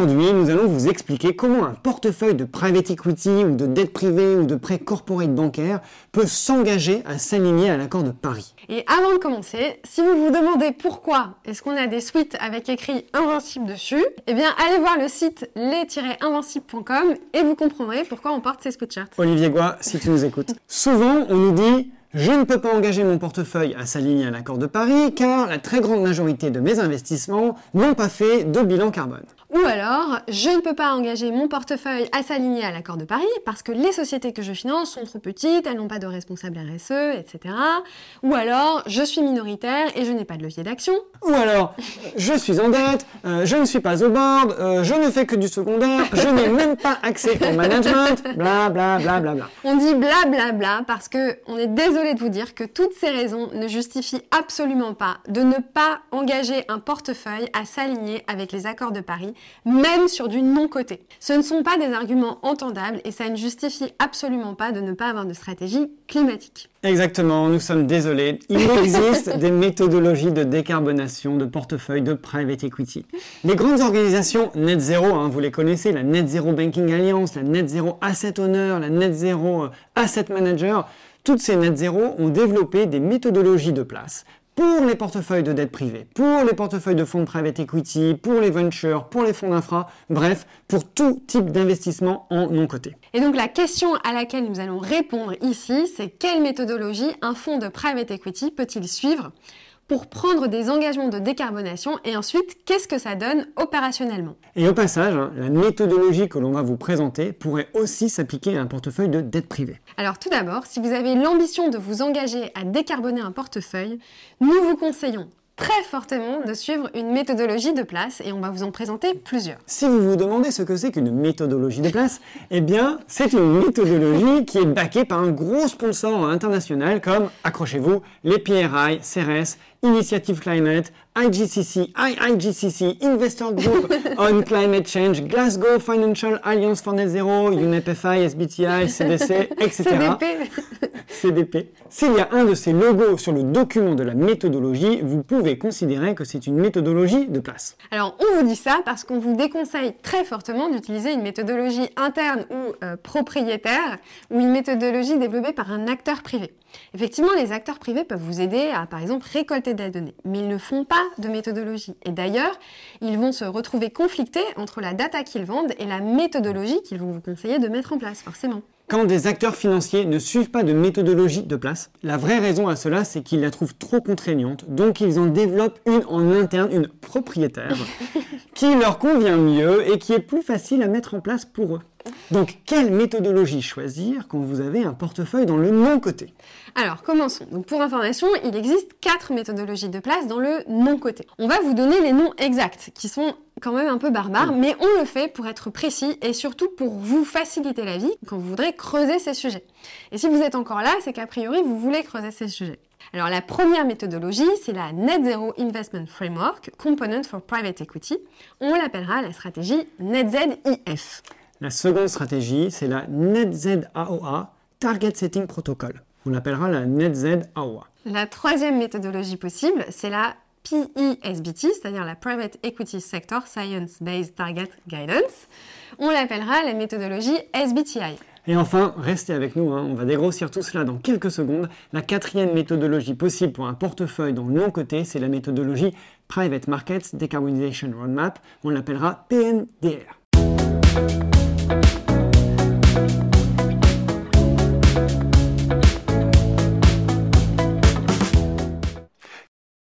Aujourd'hui, nous allons vous expliquer comment un portefeuille de private equity ou de dette privée ou de prêt corporate bancaire peut s'engager à s'aligner à l'accord de Paris. Et avant de commencer, si vous vous demandez pourquoi est-ce qu'on a des suites avec écrit Invincible dessus, eh bien allez voir le site les-invincible.com et vous comprendrez pourquoi on porte ces sweatshirts. Olivier Goua, si tu nous écoutes. Souvent, on nous dit je ne peux pas engager mon portefeuille à s'aligner à l'accord de Paris car la très grande majorité de mes investissements n'ont pas fait de bilan carbone. Ou alors, je ne peux pas engager mon portefeuille à s'aligner à l'accord de Paris parce que les sociétés que je finance sont trop petites, elles n'ont pas de responsable RSE, etc. Ou alors, je suis minoritaire et je n'ai pas de levier d'action. Ou alors, je suis en dette, euh, je ne suis pas au board, euh, je ne fais que du secondaire, je n'ai même pas accès au management, bla bla bla bla bla. On dit bla bla bla parce que on est désolé de vous dire que toutes ces raisons ne justifient absolument pas de ne pas engager un portefeuille à s'aligner avec les accords de Paris même sur du non-côté. Ce ne sont pas des arguments entendables et ça ne justifie absolument pas de ne pas avoir de stratégie climatique. Exactement, nous sommes désolés. Il existe des méthodologies de décarbonation de portefeuille de private equity. Les grandes organisations net zéro, hein, vous les connaissez, la Net Zero Banking Alliance, la Net Zero Asset Owner, la Net Zero euh, Asset Manager, toutes ces net zéro ont développé des méthodologies de place pour les portefeuilles de dette privée, pour les portefeuilles de fonds de private equity, pour les ventures, pour les fonds d'infra, bref, pour tout type d'investissement en non coté. Et donc la question à laquelle nous allons répondre ici, c'est quelle méthodologie un fonds de private equity peut-il suivre? Pour prendre des engagements de décarbonation et ensuite qu'est-ce que ça donne opérationnellement? Et au passage, hein, la méthodologie que l'on va vous présenter pourrait aussi s'appliquer à un portefeuille de dette privée. Alors tout d'abord, si vous avez l'ambition de vous engager à décarboner un portefeuille, nous vous conseillons très fortement de suivre une méthodologie de place et on va vous en présenter plusieurs. Si vous vous demandez ce que c'est qu'une méthodologie de place, eh bien, c'est une méthodologie qui est backée par un gros sponsor international comme, accrochez-vous, les PRI, CRS, Initiative Climate, IGCC, IIGCC, Investor Group on Climate Change, Glasgow Financial Alliance for Net Zero, UNEP-FI, SBTI, CDC, etc. CDP. S'il y a un de ces logos sur le document de la méthodologie, vous pouvez considérer que c'est une méthodologie de place. Alors, on vous dit ça parce qu'on vous déconseille très fortement d'utiliser une méthodologie interne ou euh, propriétaire ou une méthodologie développée par un acteur privé. Effectivement, les acteurs privés peuvent vous aider à, par exemple, récolter des données, mais ils ne font pas de méthodologie. Et d'ailleurs, ils vont se retrouver conflictés entre la data qu'ils vendent et la méthodologie qu'ils vont vous conseiller de mettre en place, forcément. Quand des acteurs financiers ne suivent pas de méthodologie de place, la vraie raison à cela, c'est qu'ils la trouvent trop contraignante, donc ils en développent une en interne, une propriétaire, qui leur convient mieux et qui est plus facile à mettre en place pour eux. Donc, quelle méthodologie choisir quand vous avez un portefeuille dans le non-côté Alors, commençons. Donc, pour information, il existe quatre méthodologies de place dans le non-côté. On va vous donner les noms exacts, qui sont quand même un peu barbares, mais on le fait pour être précis et surtout pour vous faciliter la vie quand vous voudrez creuser ces sujets. Et si vous êtes encore là, c'est qu'a priori, vous voulez creuser ces sujets. Alors la première méthodologie, c'est la Net Zero Investment Framework, Component for Private Equity. On l'appellera la stratégie NetZIF. La seconde stratégie, c'est la NetZAOA, Target Setting Protocol. On l'appellera la NetZAOA. La troisième méthodologie possible, c'est la PESBT, c'est-à-dire la Private Equity Sector Science Based Target Guidance. On l'appellera la méthodologie SBTI. Et enfin, restez avec nous, hein, on va dégrossir tout cela dans quelques secondes. La quatrième méthodologie possible pour un portefeuille dans le non-côté, c'est la méthodologie Private Markets Decarbonization Roadmap. On l'appellera PNDR.